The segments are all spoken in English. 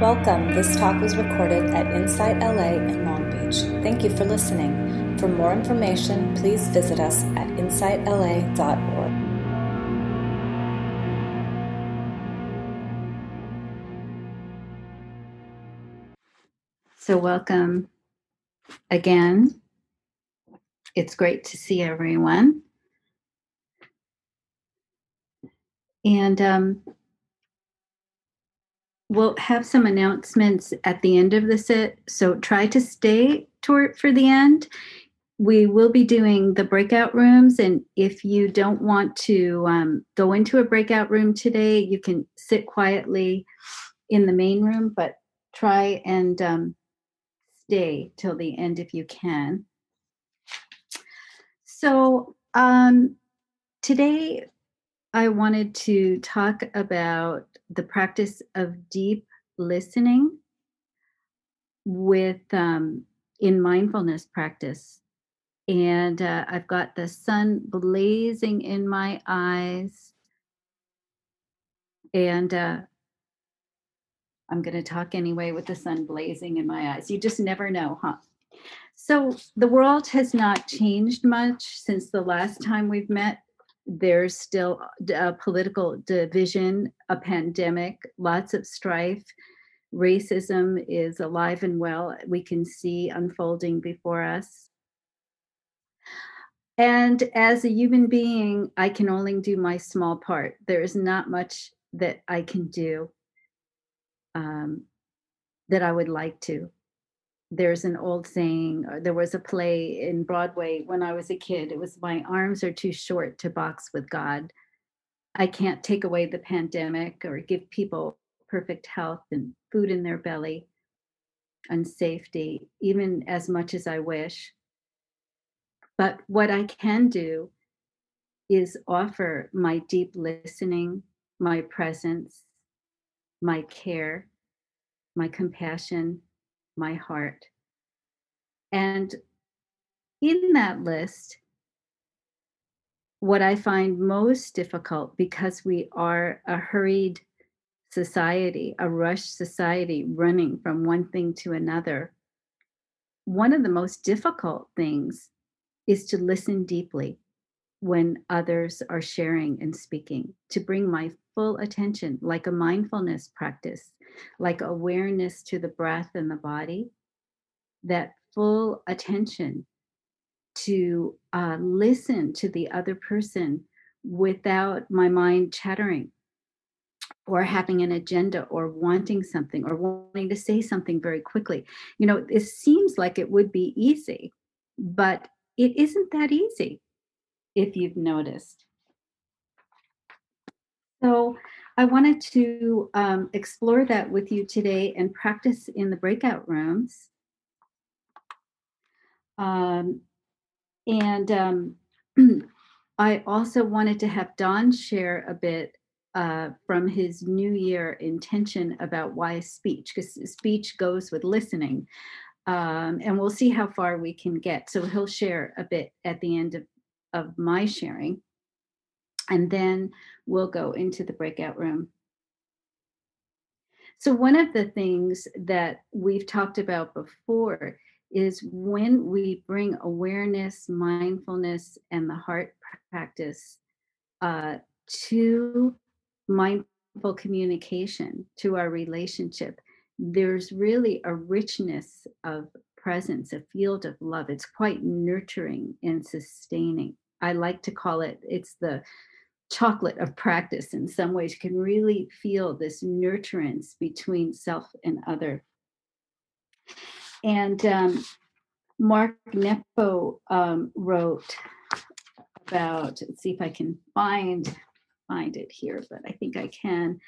Welcome. This talk was recorded at Insight LA in Long Beach. Thank you for listening. For more information, please visit us at insightla.org. So, welcome again. It's great to see everyone. And um, we'll have some announcements at the end of the set. So try to stay toward for the end. We will be doing the breakout rooms, and if you don't want to um, go into a breakout room today, you can sit quietly in the main room, but try and um, stay till the end if you can. So um, today I wanted to talk about the practice of deep listening with um, in mindfulness practice. And uh, I've got the sun blazing in my eyes. And uh, I'm going to talk anyway with the sun blazing in my eyes. You just never know, huh? So the world has not changed much since the last time we've met there's still a political division, a pandemic, lots of strife. Racism is alive and well. We can see unfolding before us. And as a human being, I can only do my small part. There is not much that I can do um, that I would like to there's an old saying uh, there was a play in broadway when i was a kid it was my arms are too short to box with god. I can't take away the pandemic or give people perfect health and food in their belly and safety even as much as i wish. But what i can do is offer my deep listening my presence my care my compassion my heart. And in that list, what I find most difficult because we are a hurried society, a rushed society running from one thing to another, one of the most difficult things is to listen deeply when others are sharing and speaking, to bring my full attention, like a mindfulness practice, like awareness to the breath and the body, that full attention to uh, listen to the other person without my mind chattering or having an agenda or wanting something or wanting to say something very quickly. You know, it seems like it would be easy, but it isn't that easy if you've noticed. So, I wanted to um, explore that with you today and practice in the breakout rooms. Um, and um, I also wanted to have Don share a bit uh, from his New Year intention about why speech, because speech goes with listening. Um, and we'll see how far we can get. So he'll share a bit at the end of, of my sharing. And then we'll go into the breakout room. So, one of the things that we've talked about before is when we bring awareness, mindfulness, and the heart practice uh, to mindful communication, to our relationship, there's really a richness of presence, a field of love. It's quite nurturing and sustaining. I like to call it, it's the chocolate of practice in some ways. You can really feel this nurturance between self and other. And um, Mark Nepo um, wrote about, let's see if I can find find it here, but I think I can.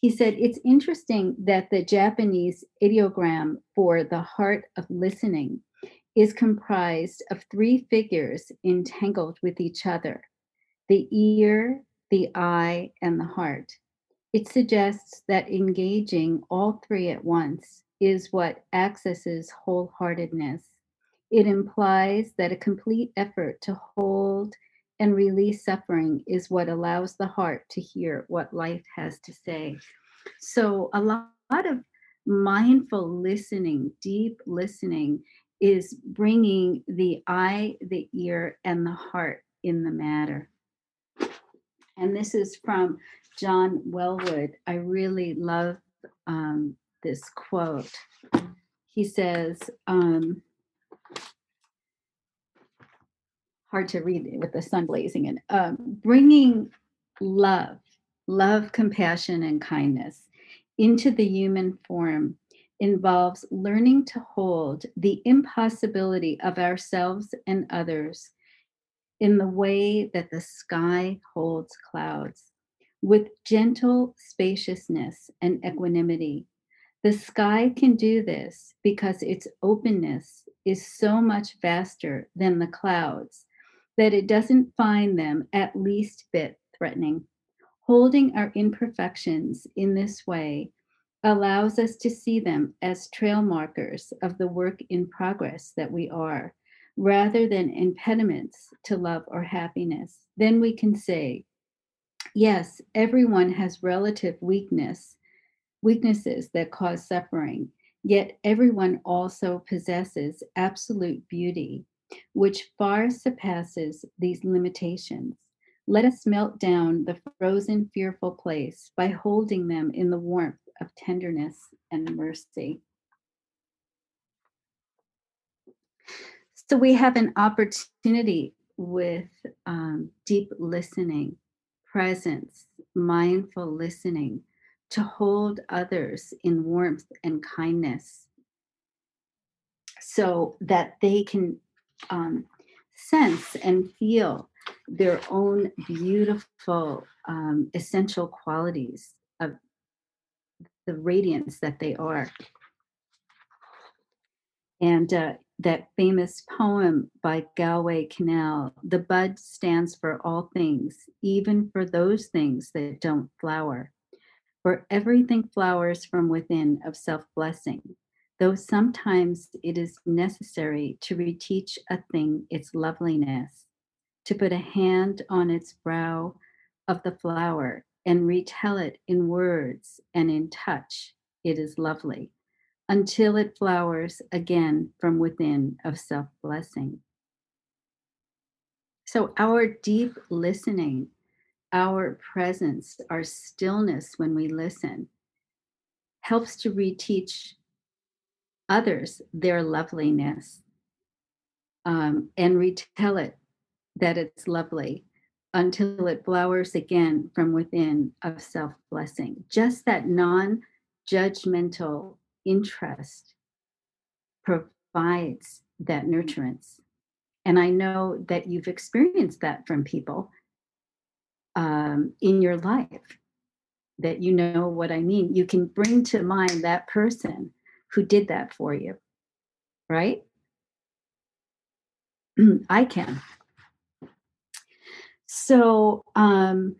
He said, It's interesting that the Japanese ideogram for the heart of listening is comprised of three figures entangled with each other the ear, the eye, and the heart. It suggests that engaging all three at once is what accesses wholeheartedness. It implies that a complete effort to hold and release suffering is what allows the heart to hear what life has to say. So, a lot of mindful listening, deep listening, is bringing the eye, the ear, and the heart in the matter. And this is from John Welwood. I really love um, this quote. He says, um, hard to read with the sun blazing in, um, bringing love, love, compassion, and kindness into the human form involves learning to hold the impossibility of ourselves and others in the way that the sky holds clouds. With gentle spaciousness and equanimity, the sky can do this because its openness is so much vaster than the clouds that it doesn't find them at least bit threatening. Holding our imperfections in this way allows us to see them as trail markers of the work in progress that we are, rather than impediments to love or happiness. Then we can say, yes, everyone has relative weakness, weaknesses that cause suffering, yet everyone also possesses absolute beauty, which far surpasses these limitations. Let us melt down the frozen, fearful place by holding them in the warmth of tenderness and mercy. So we have an opportunity with um, deep listening, presence, mindful listening to hold others in warmth and kindness so that they can um, sense and feel their own beautiful um, essential qualities of the radiance that they are. And uh, that famous poem by Galway Kinnell, the bud stands for all things, even for those things that don't flower. For everything flowers from within of self blessing, though sometimes it is necessary to reteach a thing its loveliness, to put a hand on its brow of the flower and retell it in words and in touch, it is lovely, until it flowers again from within of self blessing. So, our deep listening, our presence, our stillness when we listen helps to reteach others their loveliness um, and retell it that it's lovely until it flowers again from within of self blessing. Just that non judgmental interest provides that nurturance. And I know that you've experienced that from people um, in your life, that you know what I mean. You can bring to mind that person who did that for you, right? I can. So, um,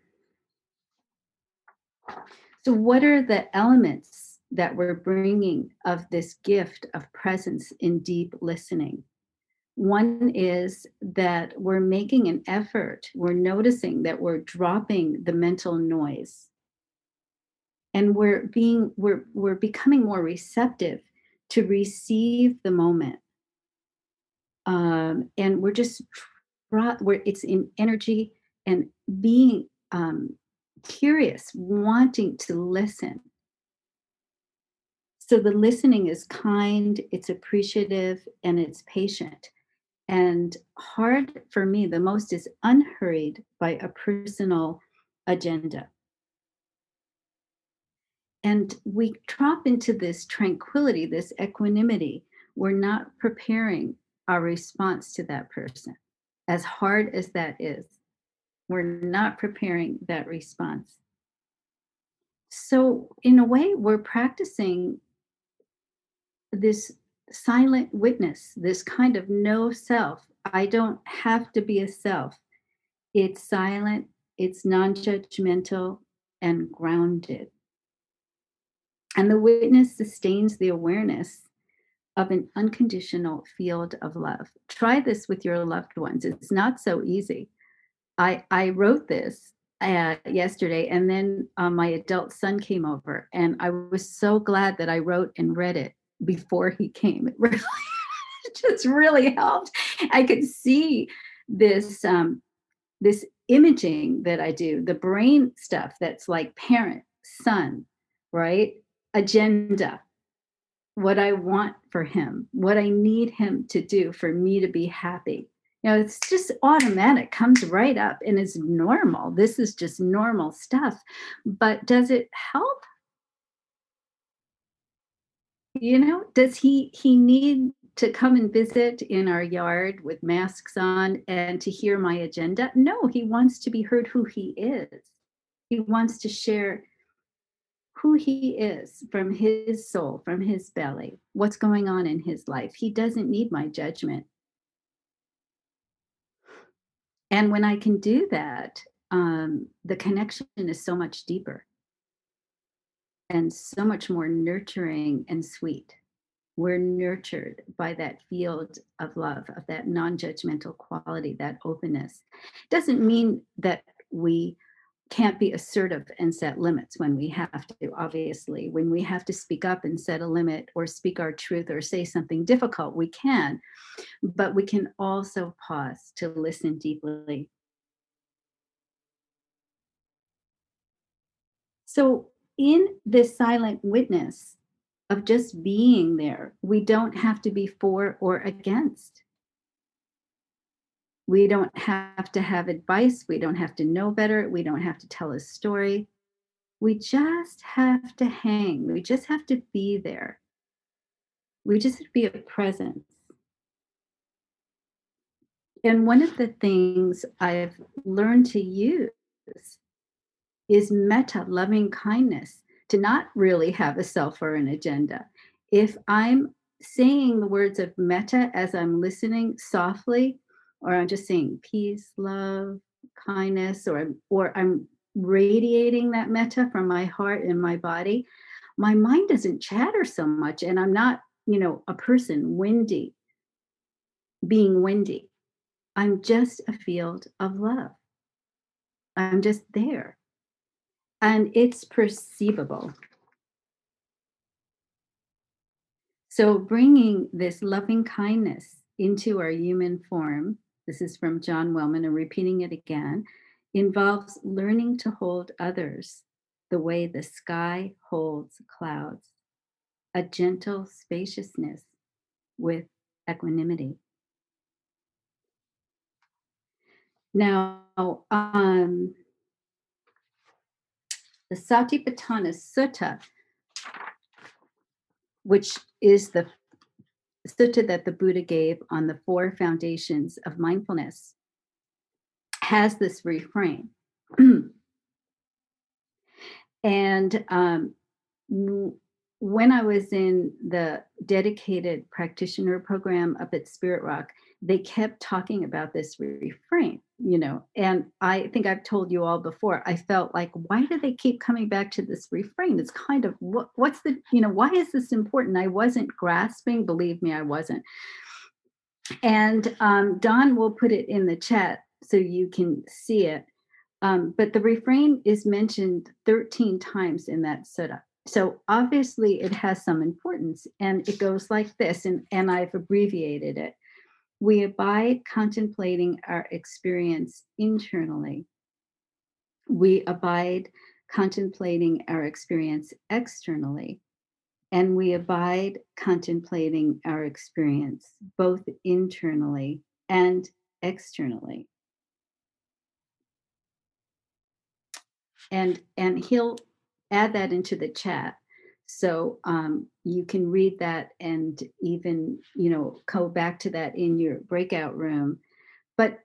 so what are the elements that we're bringing of this gift of presence in deep listening? One is that we're making an effort, we're noticing that we're dropping the mental noise. And we're being we're we're becoming more receptive to receive the moment. Um, and we're just brought where it's in energy and being um, curious, wanting to listen. So the listening is kind, it's appreciative, and it's patient. And hard for me, the most is unhurried by a personal agenda. And we drop into this tranquility, this equanimity. We're not preparing our response to that person, as hard as that is. We're not preparing that response. So, in a way, we're practicing this silent witness, this kind of no self. I don't have to be a self. It's silent, it's non judgmental, and grounded. And the witness sustains the awareness of an unconditional field of love. Try this with your loved ones. It's not so easy. I, I wrote this uh, yesterday, and then uh, my adult son came over, and I was so glad that I wrote and read it before he came. It really just really helped. I could see this um, this imaging that I do, the brain stuff that's like parent, son, right? Agenda, what I want for him, what I need him to do for me to be happy. You know, it's just automatic, comes right up and is normal. This is just normal stuff. But does it help? You know, does he he need to come and visit in our yard with masks on and to hear my agenda? No, he wants to be heard who he is. He wants to share who he is from his soul, from his belly, what's going on in his life. He doesn't need my judgment. And when I can do that, um, the connection is so much deeper and so much more nurturing and sweet. We're nurtured by that field of love, of that non judgmental quality, that openness. Doesn't mean that we can't be assertive and set limits when we have to, obviously. When we have to speak up and set a limit or speak our truth or say something difficult, we can. But we can also pause to listen deeply. So, in this silent witness of just being there, we don't have to be for or against we don't have to have advice. We don't have to know better. We don't have to tell a story. We just have to hang. We just have to be there. We just have to be a presence. And one of the things I've learned to use is metta, loving kindness, to not really have a self or an agenda. If I'm saying the words of metta as I'm listening softly, or I'm just saying peace, love, kindness, or or I'm radiating that metta from my heart and my body, my mind doesn't chatter so much, and I'm not, you know, a person windy, being windy. I'm just a field of love. I'm just there. And it's perceivable. So, bringing this loving kindness into our human form this is from John Welwood, and repeating it again, involves learning to hold others the way the sky holds clouds, a gentle spaciousness with equanimity. Now, um, the Satipatthana Sutta, which is the sutta that the Buddha gave on the four foundations of mindfulness has this refrain. and um, when I was in the dedicated practitioner program up at Spirit Rock, they kept talking about this refrain, you know. And I think I've told you all before, I felt like, why do they keep coming back to this refrain? It's kind of what, what's the, you know, why is this important? I wasn't grasping, believe me, I wasn't. And um, Don will put it in the chat so you can see it. Um, but the refrain is mentioned 13 times in that sutta. So obviously it has some importance and it goes like this, and, and I've abbreviated it. We abide contemplating our experience internally. We abide contemplating our experience externally. And we abide contemplating our experience both internally and externally. And, and he'll add that into the chat so um, you can read that and even, you know, go back to that in your breakout room. But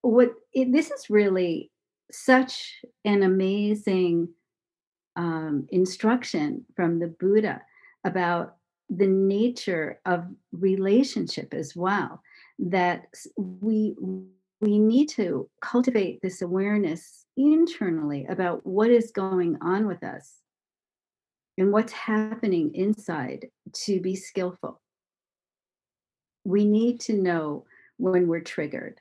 what it, this is really such an amazing um, instruction from the Buddha about the nature of relationship as well that we we need to cultivate this awareness internally about what is going on with us and what's happening inside to be skillful. We need to know when we're triggered.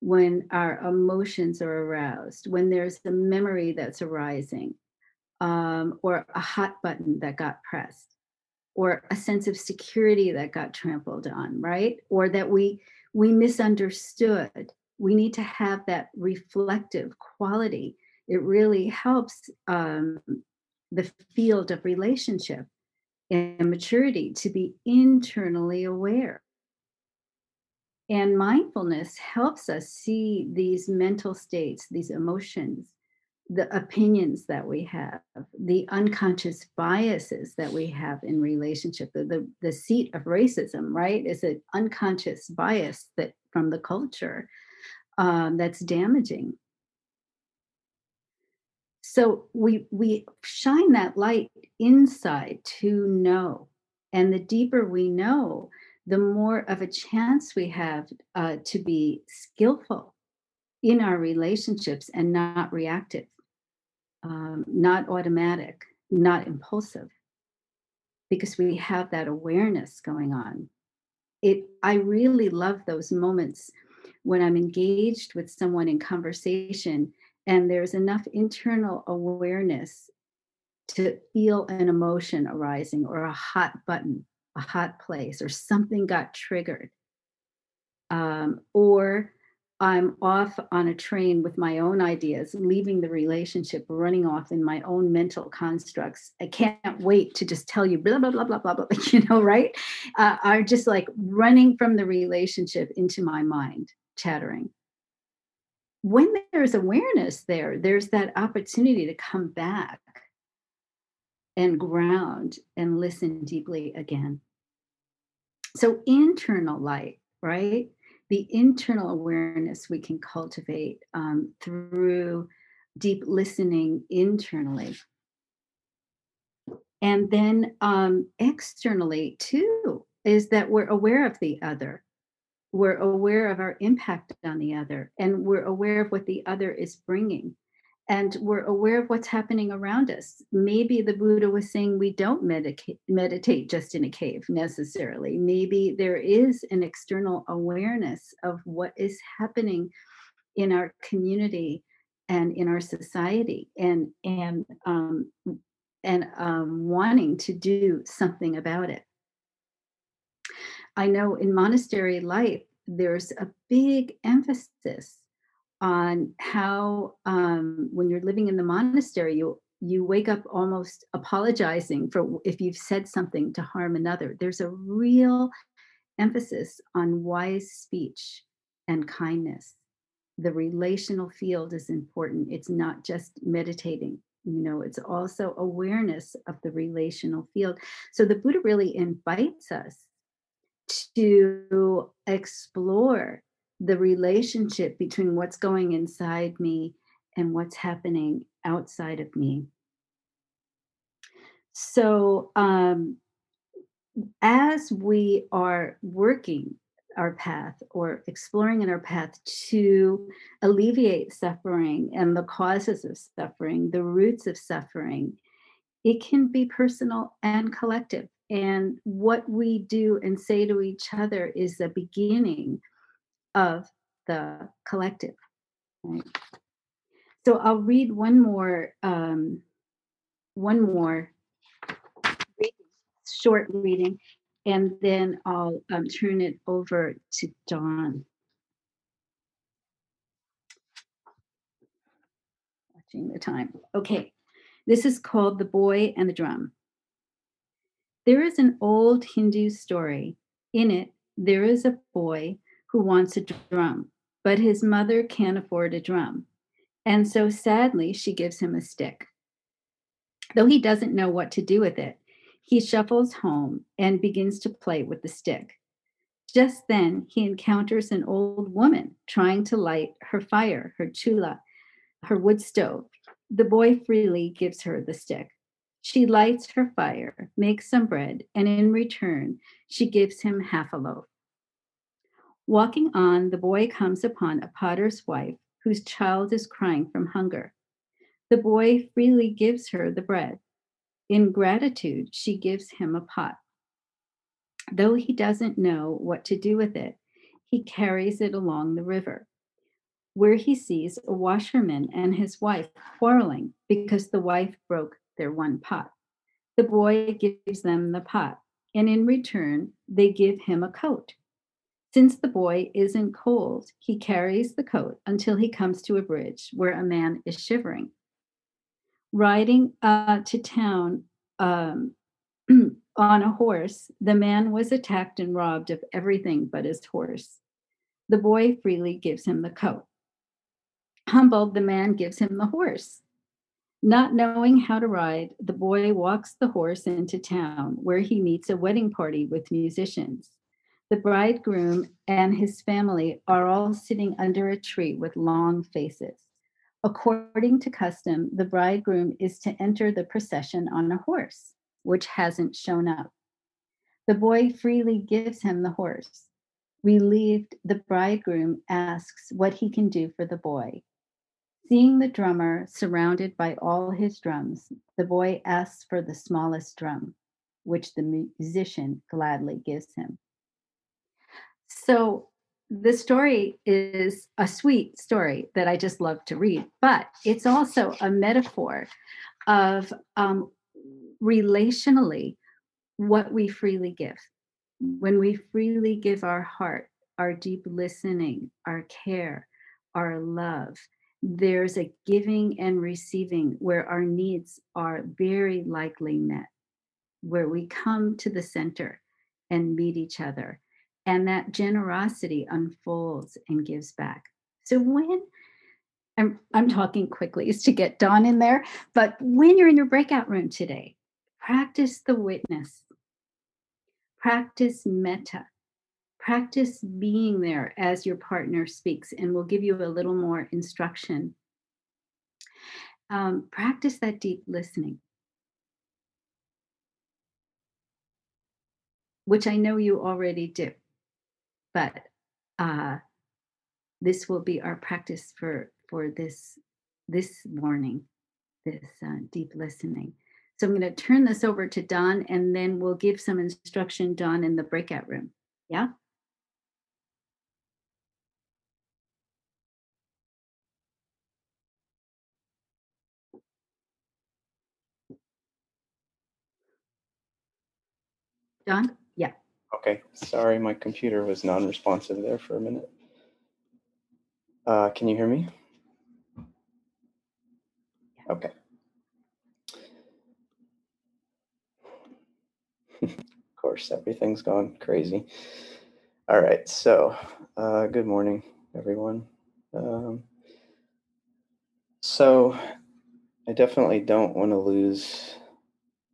when our emotions are aroused, when there's a memory that's arising, um, or a hot button that got pressed, or a sense of security that got trampled on, right? Or that we we misunderstood. We need to have that reflective quality. It really helps um, the field of relationship and maturity to be internally aware and mindfulness helps us see these mental states, these emotions, the opinions that we have, the unconscious biases that we have in relationship. The, the, the seat of racism, right, is an unconscious bias that from the culture um, that's damaging. So we we shine that light inside to know, and the deeper we know, the more of a chance we have uh, to be skillful in our relationships and not reactive, um, not automatic, not impulsive, because we have that awareness going on. It, I really love those moments when I'm engaged with someone in conversation and there's enough internal awareness to feel an emotion arising or a hot button a hot place or something got triggered. Um, or I'm off on a train with my own ideas, leaving the relationship, running off in my own mental constructs. I can't wait to just tell you blah, blah, blah, blah, blah, blah, you know, right? Uh, I'm just like running from the relationship into my mind, chattering. When there's awareness there, there's that opportunity to come back and ground and listen deeply again. So, internal light, right? The internal awareness we can cultivate um, through deep listening internally. And then um, externally, too, is that we're aware of the other. We're aware of our impact on the other, and we're aware of what the other is bringing and we're aware of what's happening around us. Maybe the Buddha was saying we don't meditate, meditate just in a cave necessarily. Maybe there is an external awareness of what is happening in our community and in our society, and and um, and um, wanting to do something about it. I know in monastery life, there's a big emphasis on how um, when you're living in the monastery you you wake up almost apologizing for if you've said something to harm another. There's a real emphasis on wise speech and kindness. The relational field is important. It's not just meditating you know it's also awareness of the relational field. So the buddha really invites us to explore the relationship between what's going inside me and what's happening outside of me. So, um, as we are working our path or exploring in our path to alleviate suffering and the causes of suffering, the roots of suffering, it can be personal and collective. And what we do and say to each other is the beginning of the collective. Right? So I'll read one more, um, one more reading, short reading, and then I'll um, turn it over to Dawn. Watching the time. Okay, this is called The Boy and the Drum. There is an old Hindu story. In it, there is a boy who wants a drum, but his mother can't afford a drum. And so sadly, she gives him a stick. Though he doesn't know what to do with it, he shuffles home and begins to play with the stick. Just then, he encounters an old woman trying to light her fire, her chula, her wood stove. The boy freely gives her the stick. She lights her fire, makes some bread, and in return, she gives him half a loaf. Walking on, the boy comes upon a potter's wife whose child is crying from hunger. The boy freely gives her the bread. In gratitude, she gives him a pot. Though he doesn't know what to do with it, he carries it along the river. where he sees a washerman and his wife quarreling because the wife broke their one pot. The boy gives them the pot, and in return, they give him a coat. Since the boy isn't cold, he carries the coat until he comes to a bridge where a man is shivering. Riding uh, to town um, on a horse, the man was attacked and robbed of everything but his horse. The boy freely gives him the coat. Humbled, the man gives him the horse. Not knowing how to ride, the boy walks the horse into town where he meets a wedding party with musicians. The bridegroom and his family are all sitting under a tree with long faces. According to custom, the bridegroom is to enter the procession on a horse, which hasn't shown up. The boy freely gives him the horse. Relieved, the bridegroom asks what he can do for the boy. Seeing the drummer surrounded by all his drums, the boy asks for the smallest drum, which the musician gladly gives him. So the story is a sweet story that I just love to read, but it's also a metaphor of um, relationally what we freely give. When we freely give our heart, our deep listening, our care, our love, there's a giving and receiving where our needs are very likely met, where we come to the center and meet each other and that generosity unfolds and gives back. So when I'm I'm talking quickly is to get Dawn in there, but when you're in your breakout room today, practice the witness. Practice metta. Practice being there as your partner speaks, and we'll give you a little more instruction. Um, practice that deep listening. Which I know you already do but uh, this will be our practice for for this this morning, this uh, deep listening. So I'm going to turn this over to Don, and then we'll give some instruction, Don, in the breakout room. Yeah. Don? Yeah. Okay, sorry, my computer was non-responsive there for a minute. Uh, can you hear me? Okay. of course, everything's gone crazy. All right, so uh, good morning, everyone. Um, so I definitely don't want to lose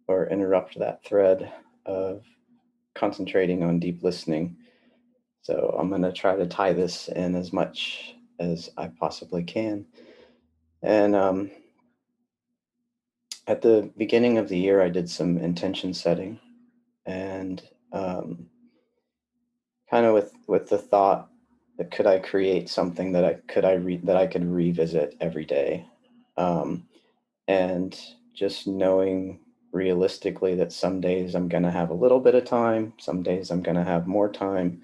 or interrupt that thread of concentrating on deep listening. So I'm going to try to tie this in as much as I possibly can. And um, at the beginning of the year, I did some intention setting, and um, kind of with with the thought that could I create something that I could I read that I could revisit every day, um, and just knowing realistically that some days I'm going to have a little bit of time, some days I'm going to have more time.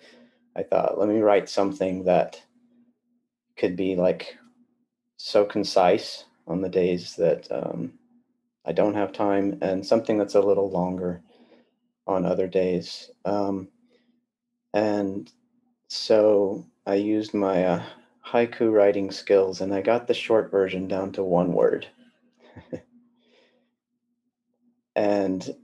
I thought, let me write something that could be like so concise on the days that um, I don't have time, and something that's a little longer on other days. Um, and so I used my uh, haiku writing skills, and I got the short version down to one word. and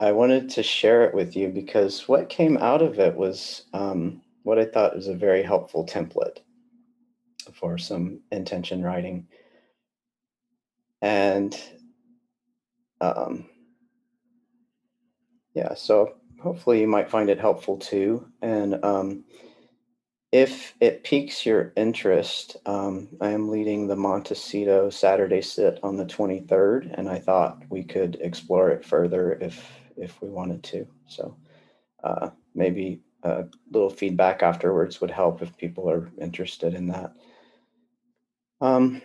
I wanted to share it with you because what came out of it was um, what I thought was a very helpful template for some intention writing. And um, yeah, so hopefully you might find it helpful too. And um, if it piques your interest, um, I am leading the Montecito Saturday Sit on the 23rd, and I thought we could explore it further if if we wanted to. So uh, maybe a little feedback afterwards would help if people are interested in that. Um,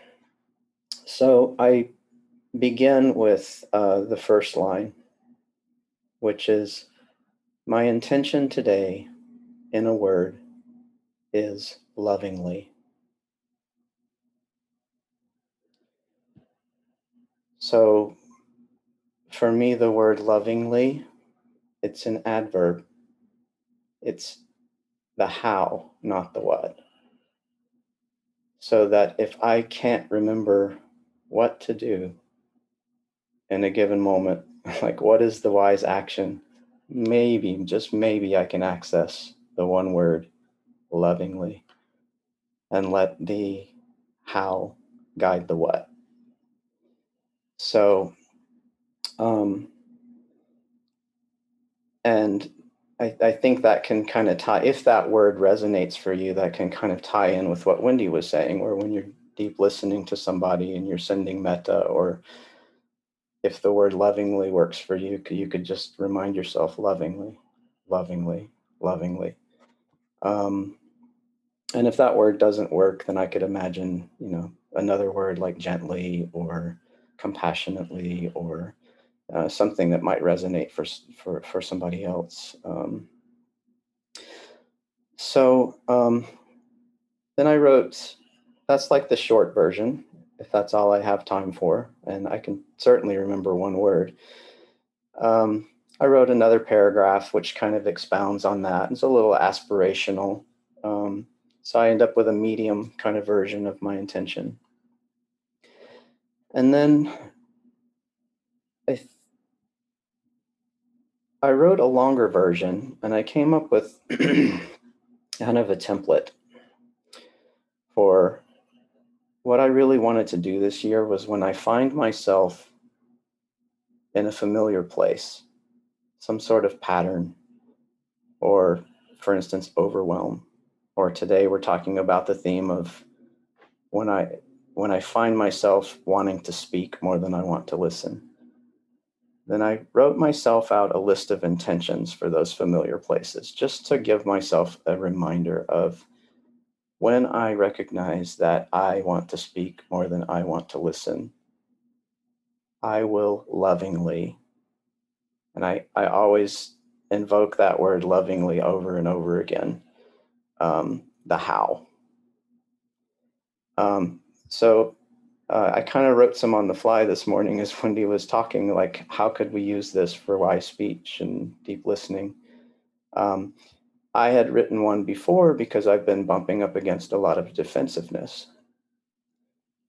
so I begin with uh, the first line, which is my intention today, in a word is lovingly. So for me, the word lovingly, it's an adverb. It's the how, not the what. So that if I can't remember what to do in a given moment, like what is the wise action, maybe, just maybe I can access the one word lovingly and let the how guide the what. So, um, and I, I think that can kind of tie, if that word resonates for you, that can kind of tie in with what Wendy was saying, where when you're deep listening to somebody and you're sending metta, or if the word lovingly works for you, you could just remind yourself lovingly, lovingly, lovingly. Um, and if that word doesn't work, then I could imagine, you know, another word like gently or compassionately or uh, something that might resonate for for for somebody else. Um, so um, then I wrote. That's like the short version, if that's all I have time for, and I can certainly remember one word. Um, I wrote another paragraph which kind of expounds on that. It's a little aspirational. Um, so I end up with a medium kind of version of my intention. And then I, th- I wrote a longer version and I came up with kind of a template for what I really wanted to do this year was when I find myself in a familiar place, some sort of pattern, or for instance, overwhelm. Or today we're talking about the theme of when I when I find myself wanting to speak more than I want to listen, then I wrote myself out a list of intentions for those familiar places, just to give myself a reminder of when I recognize that I want to speak more than I want to listen. I will lovingly, and I, I always invoke that word lovingly over and over again, um, the how. Um, so uh, I kind of wrote some on the fly this morning as Wendy was talking, like, how could we use this for why speech and deep listening? Um, I had written one before because I've been bumping up against a lot of defensiveness.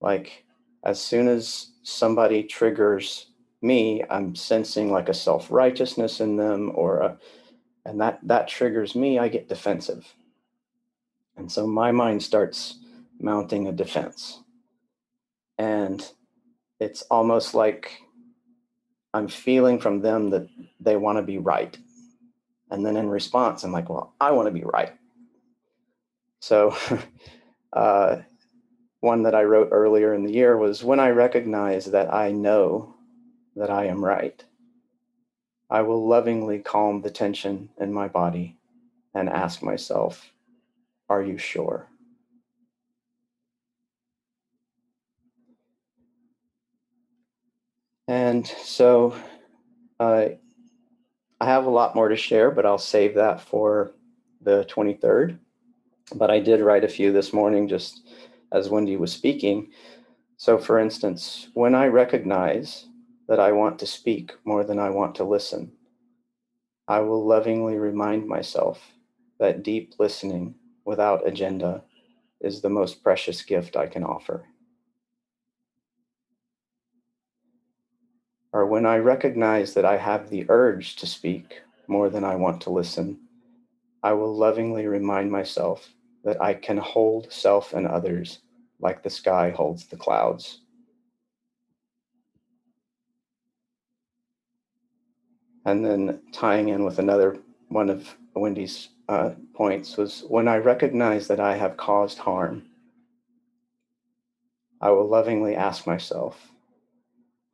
Like, as soon as somebody triggers me, I'm sensing like a self righteousness in them, or a, and that that triggers me. I get defensive, and so my mind starts mounting a defense and it's almost like I'm feeling from them that they want to be right. And then in response, I'm like, well, I want to be right. So, uh, one that I wrote earlier in the year was when I recognize that I know that I am right, I will lovingly calm the tension in my body and ask myself, Are you sure? And so uh, I have a lot more to share, but I'll save that for the 23rd. But I did write a few this morning just as Wendy was speaking. So, for instance, when I recognize that I want to speak more than I want to listen, I will lovingly remind myself that deep listening without agenda is the most precious gift I can offer. or when I recognize that I have the urge to speak more than I want to listen, I will lovingly remind myself that I can hold self and others like the sky holds the clouds. And then tying in with another one of Wendy's uh, points was when I recognize that I have caused harm, I will lovingly ask myself,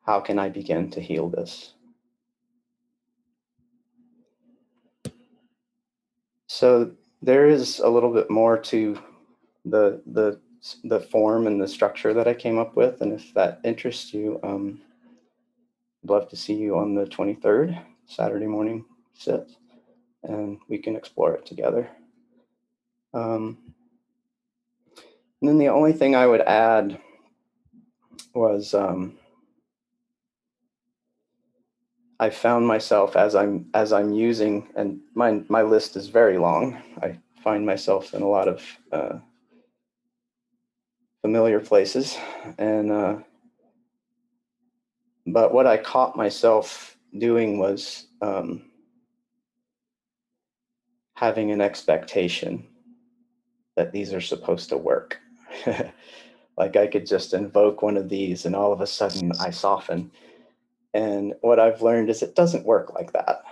how can I begin to heal this? So there is a little bit more to the the the form and the structure that I came up with, and if that interests you, um, I'd love to see you on the 23rd, Saturday morning sit, and we can explore it together. Um, And then the only thing I would add was um, I found myself as I'm as I'm using, and my my list is very long. I find myself in a lot of uh, familiar places, and uh, but what I caught myself doing was um, having an expectation that these are supposed to work. like I could just invoke one of these, and all of a sudden I soften and what I've learned is it doesn't work like that.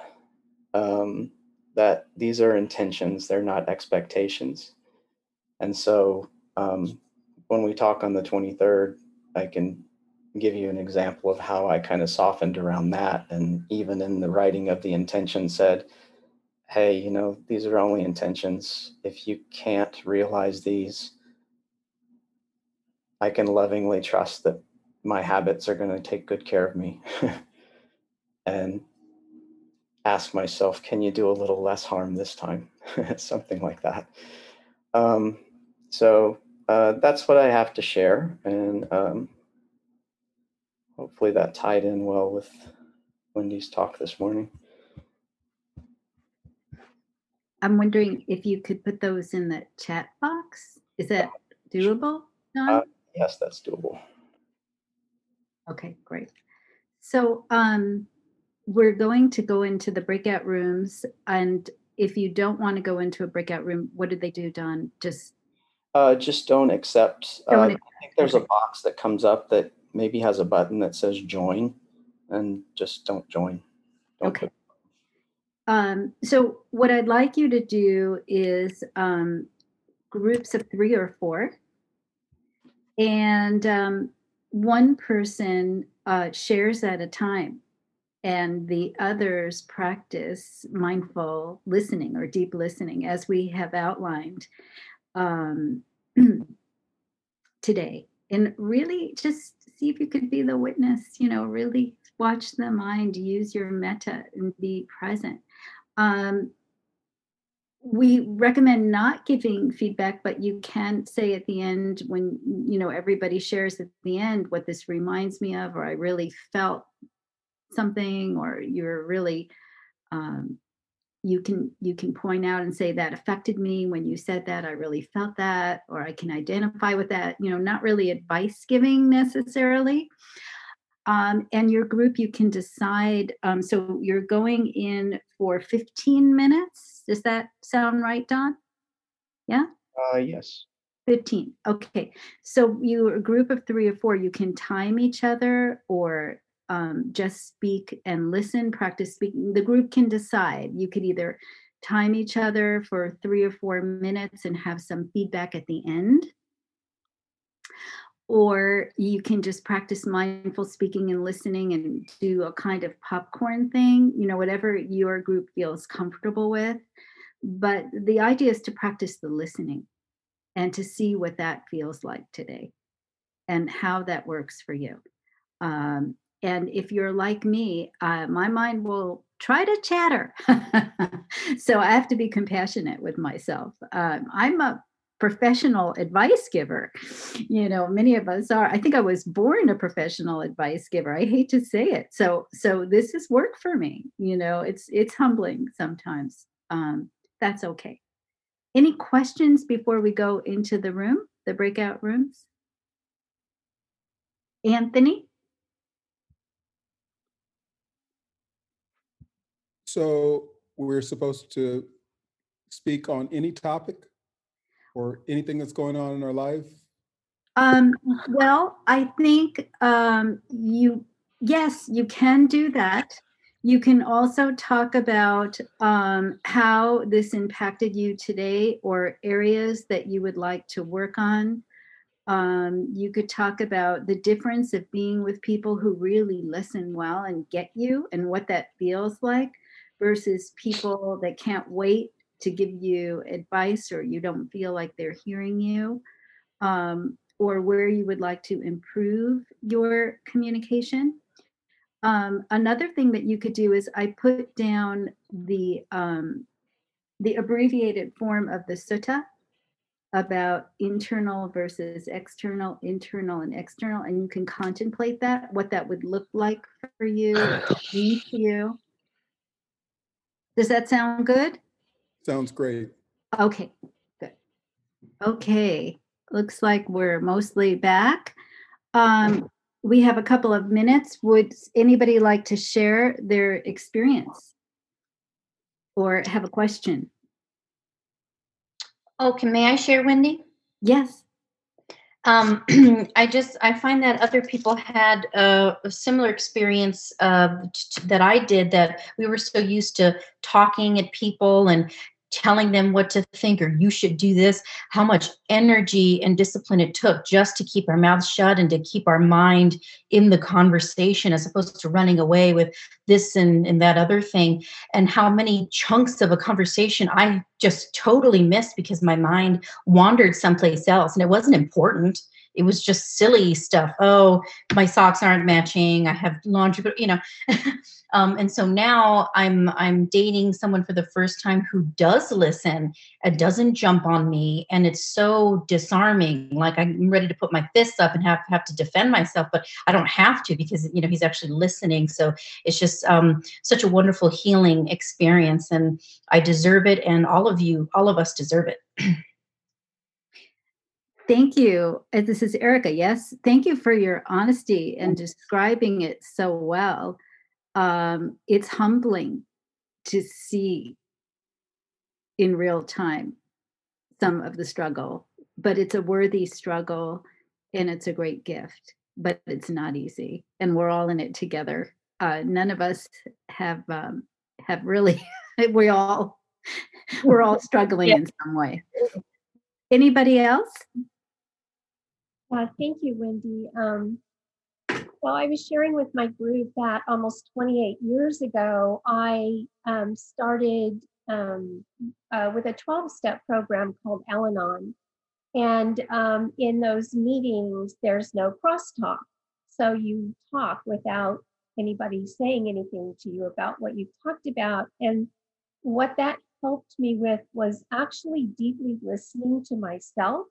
Um, that these are intentions, they're not expectations. And so um, when we talk on the 23rd, I can give you an example of how I kind of softened around that. And even in the writing of the intention, said, hey, you know, these are only intentions. If you can't realize these, I can lovingly trust that my habits are going to take good care of me and ask myself can you do a little less harm this time? Something like that. Um, so uh, that's what i have to share and um, hopefully that tied in well with wendy's talk this morning i'm wondering if you could put those in the chat box is that doable uh, yes that's doable Okay, great. So um, we're going to go into the breakout rooms. And if you don't want to go into a breakout room, what did they do, Don? Just uh, just don't accept. Don't uh, accept. I think there's a box that comes up that maybe has a button that says join, and just don't join. Don't okay. Um, so what I'd like you to do is um, groups of three or four, and um, one person uh, shares at a time. And the others practice mindful listening or deep listening as we have outlined um, today. And really just see if you could be the witness you know really watch the mind use your metta and be present. Um, we recommend not giving feedback but you can say at the end when you know everybody shares at the end what this reminds me of or i really felt something or you're really um, you can you can point out and say that affected me when you said that i really felt that or i can identify with that you know not really advice giving necessarily um, and your group you can decide um, so you're going in for 15 minutes does that sound right, Don? Yeah? Uh, yes. 15. Okay. So you a group of three or four, you can time each other or um, just speak and listen, practice speaking. The group can decide. You could either time each other for three or four minutes and have some feedback at the end. Or you can just practice mindful speaking and listening and do a kind of popcorn thing, you know, whatever your group feels comfortable with. But the idea is to practice the listening and to see what that feels like today and how that works for you. Um, and if you're like me, uh, my mind will try to chatter. so I have to be compassionate with myself. Um, I'm a professional advice giver. You know, many of us are. I think I was born a professional advice giver. I hate to say it. So so this is work for me. You know, it's it's humbling sometimes. Um, that's okay. Any questions before we go into the room, the breakout rooms? Anthony? So we're supposed to speak on any topic or anything that's going on in our life? Um, well, I think um, you, yes, you can do that. You can also talk about um, how this impacted you today or areas that you would like to work on. Um, you could talk about the difference of being with people who really listen well and get you and what that feels like versus people that can't wait to give you advice or you don't feel like they're hearing you. Um, or where you would like to improve your communication. Um, another thing that you could do is I put down the um, the abbreviated form of the sutta, about internal versus external, internal and external, and you can contemplate that, what that would look like for you, to you. Does that sound good? Sounds great. Okay, good. Okay, looks like we're mostly back. Um, we have a couple of minutes. Would anybody like to share their experience or have a question? Okay, may I share, Wendy? Yes. Um, I just I find that other people had a, similar experience uh, t- that I did. That we were so used to talking at people and telling them what to think or you should do this how much energy and discipline it took just to keep our mouths shut and to keep our mind in the conversation as opposed to running away with this and, and that other thing and how many chunks of a conversation i just totally missed because my mind wandered someplace else and it wasn't important it was just silly stuff. Oh my socks aren't matching. I have laundry but you know. Um, and so now i'm i'm dating someone for the first time who does listen and doesn't jump on me and it's so disarming. Like i'm ready to put my fists up and have have to defend myself but i don't have to because you know he's actually listening. So it's just um, such a wonderful healing experience and i deserve it and all of you all of us deserve it Thank you. Uh, This is Erica. Yes. Thank you for your honesty and describing it so well. Um, it's humbling to see in real time some of the struggle, but it's a worthy struggle and it's a great gift, but it's not easy. And we're all in it together. Uh, none of us have um, have really, we all, we're all struggling Yeah. in some way. Anybody else? Uh, thank you, Wendy. Um, well, I was sharing with my group that almost 28 years ago, I um, started um, uh, with a 12 step program called Al Anon. And um, in those meetings, there's no crosstalk. So you talk without anybody saying anything to you about what you've talked about. And what that helped me with was actually deeply listening to myself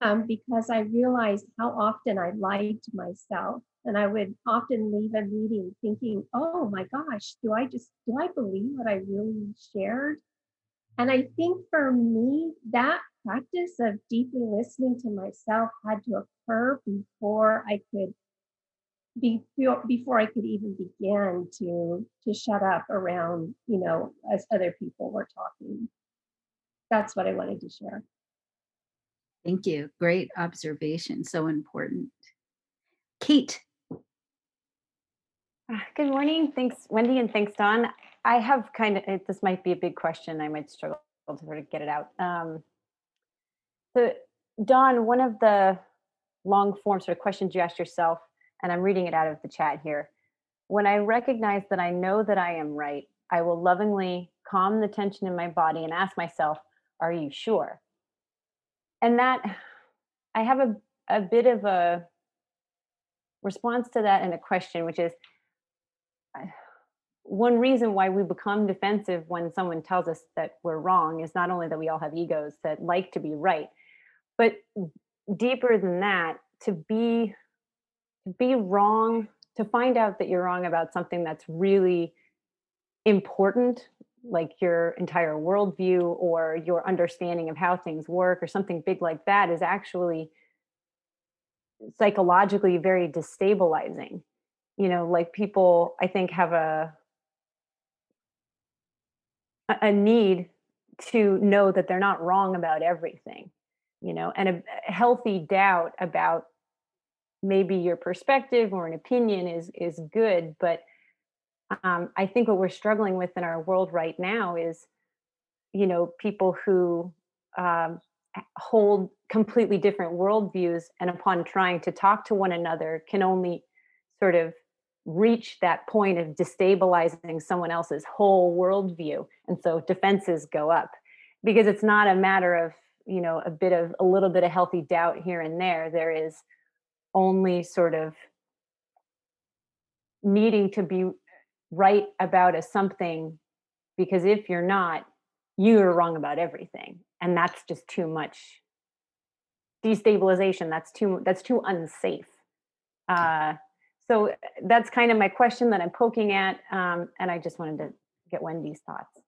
um, because I realized how often I lied to myself. And I would often leave a meeting thinking, oh my gosh, do I just, do I believe what I really shared? And I think for me, that practice of deeply listening to myself had to occur before I could be before I could even begin to to shut up around, you know, as other people were talking. That's what I wanted to share. Thank you. Great observation. So important. Kate. Ah, Good morning. Thanks, Wendy, and thanks, Don. I have kind of, this might be a big question. I might struggle to sort of get it out. Um, So, Don, one of the long form sort of questions you asked yourself, and I'm reading it out of the chat here. When I recognize that I know that I am right, I will lovingly calm the tension in my body and ask myself, Are you sure? And that, I have a, a bit of a response to that and a question, which is, one reason why we become defensive when someone tells us that we're wrong is not only that we all have egos that like to be right, but deeper than that, to be to be wrong, to find out that you're wrong about something that's really important, like your entire worldview or your understanding of how things work or something big like that is actually psychologically very destabilizing. You know like people i think have a a- need to know that they're not wrong about everything you know and a healthy doubt about maybe your perspective or an opinion is is good but um, i think what we're struggling with in our world right now is you know people who um, hold completely different worldviews and upon trying to talk to one another can only sort of reach that point of destabilizing someone else's whole worldview and so defenses go up. Because it's not a matter of you know a bit of a little bit of healthy doubt here and there. There is only sort of needing to be right about a something because if you're not you're wrong about everything and that's just too much destabilization. That's too that's too unsafe. Uh, so that's kind of my question that I'm poking at, um, and I just wanted to get Wendy's thoughts.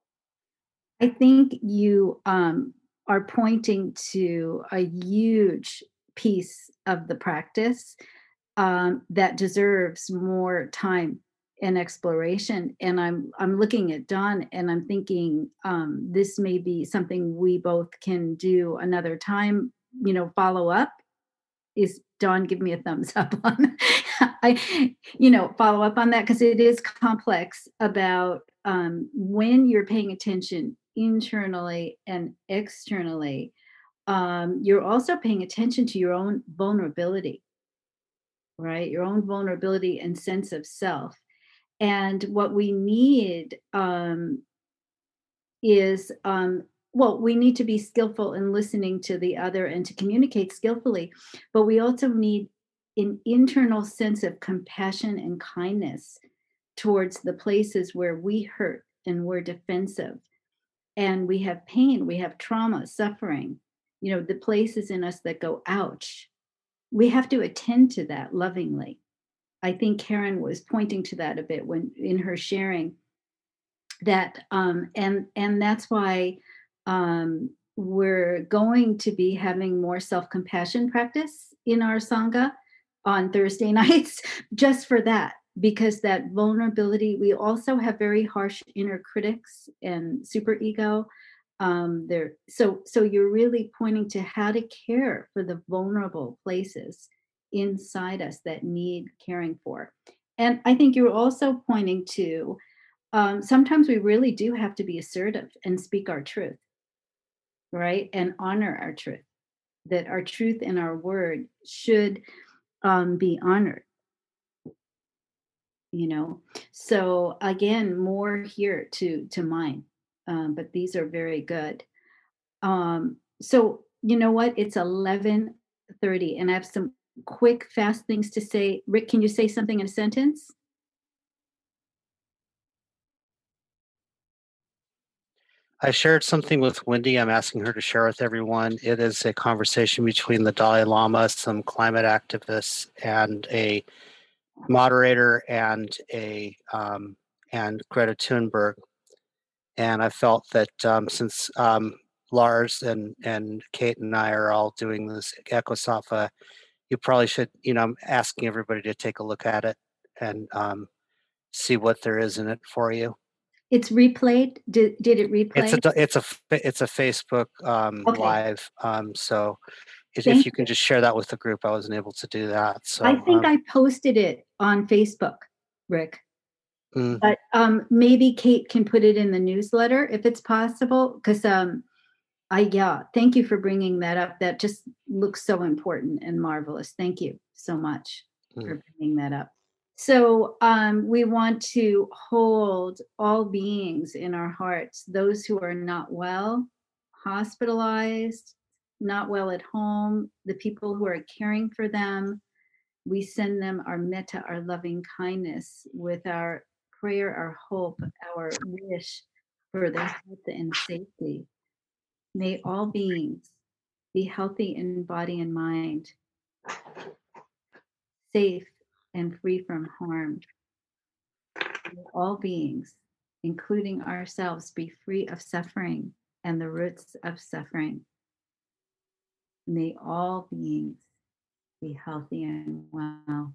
I think you um, are pointing to a huge piece of the practice um, that deserves more time and exploration. And I'm I'm looking at Don and I'm thinking um, this may be something we both can do another time. You know, follow up. Is Don give me a thumbs up on? I, you know, follow up on that because it is complex about um, when you're paying attention internally and externally. Um, you're also paying attention to your own vulnerability right? Your own vulnerability and sense of self. And what we need um, is, um, well, we need to be skillful in listening to the other and to communicate skillfully, but we also need an internal sense of compassion and kindness towards the places where we hurt and we're defensive and we have pain, we have trauma, suffering, you know, the places in us that go, ouch, we have to attend to that lovingly. I think Karen was pointing to that a bit when in her sharing that um, and and that's why um, we're going to be having more self-compassion practice in our sangha on Thursday nights just for that because that vulnerability we also have very harsh inner critics and super ego um, there so so you're really pointing to how to care for the vulnerable places inside us that need caring for and i think you're also pointing to um, sometimes we really do have to be assertive and speak our truth right and honor our truth that our truth and our word should um, be honored you know so again more here to to mine um, but these are very good. Um, so you know what? It's eleven thirty, and I have some quick, fast things to say. Rick, can you say something in a sentence? I shared something with Wendy. I'm asking her to share with everyone. It is a conversation between the Dalai Lama, some climate activists, and a moderator and a um, and Greta Thunberg and I felt that um, since um, Lars and and Kate and I are all doing this Ecosattva, you probably should. You know, I'm asking everybody to take a look at it and um, see what there is in it for you. It's replayed. Did did it replay? It's a it's a it's a Facebook um, okay. live. Um, so if, if, you can just share that with the group, I wasn't able to do that. So I think um I posted it on Facebook, Rick. Mm. But um, maybe Kate can put it in the newsletter if it's possible. Because um, I yeah, thank you for bringing that up. That just looks so important and marvelous. Thank you so much mm. for bringing that up. So um, we want to hold all beings in our hearts, those who are not well, hospitalized, not well at home, the people who are caring for them. We send them our metta, our loving kindness, with our prayer, our hope, our wish for their health and safety. May all beings be healthy in body and mind, safe and free from harm. May all beings, including ourselves, be free of suffering and the roots of suffering. May all beings be healthy and well.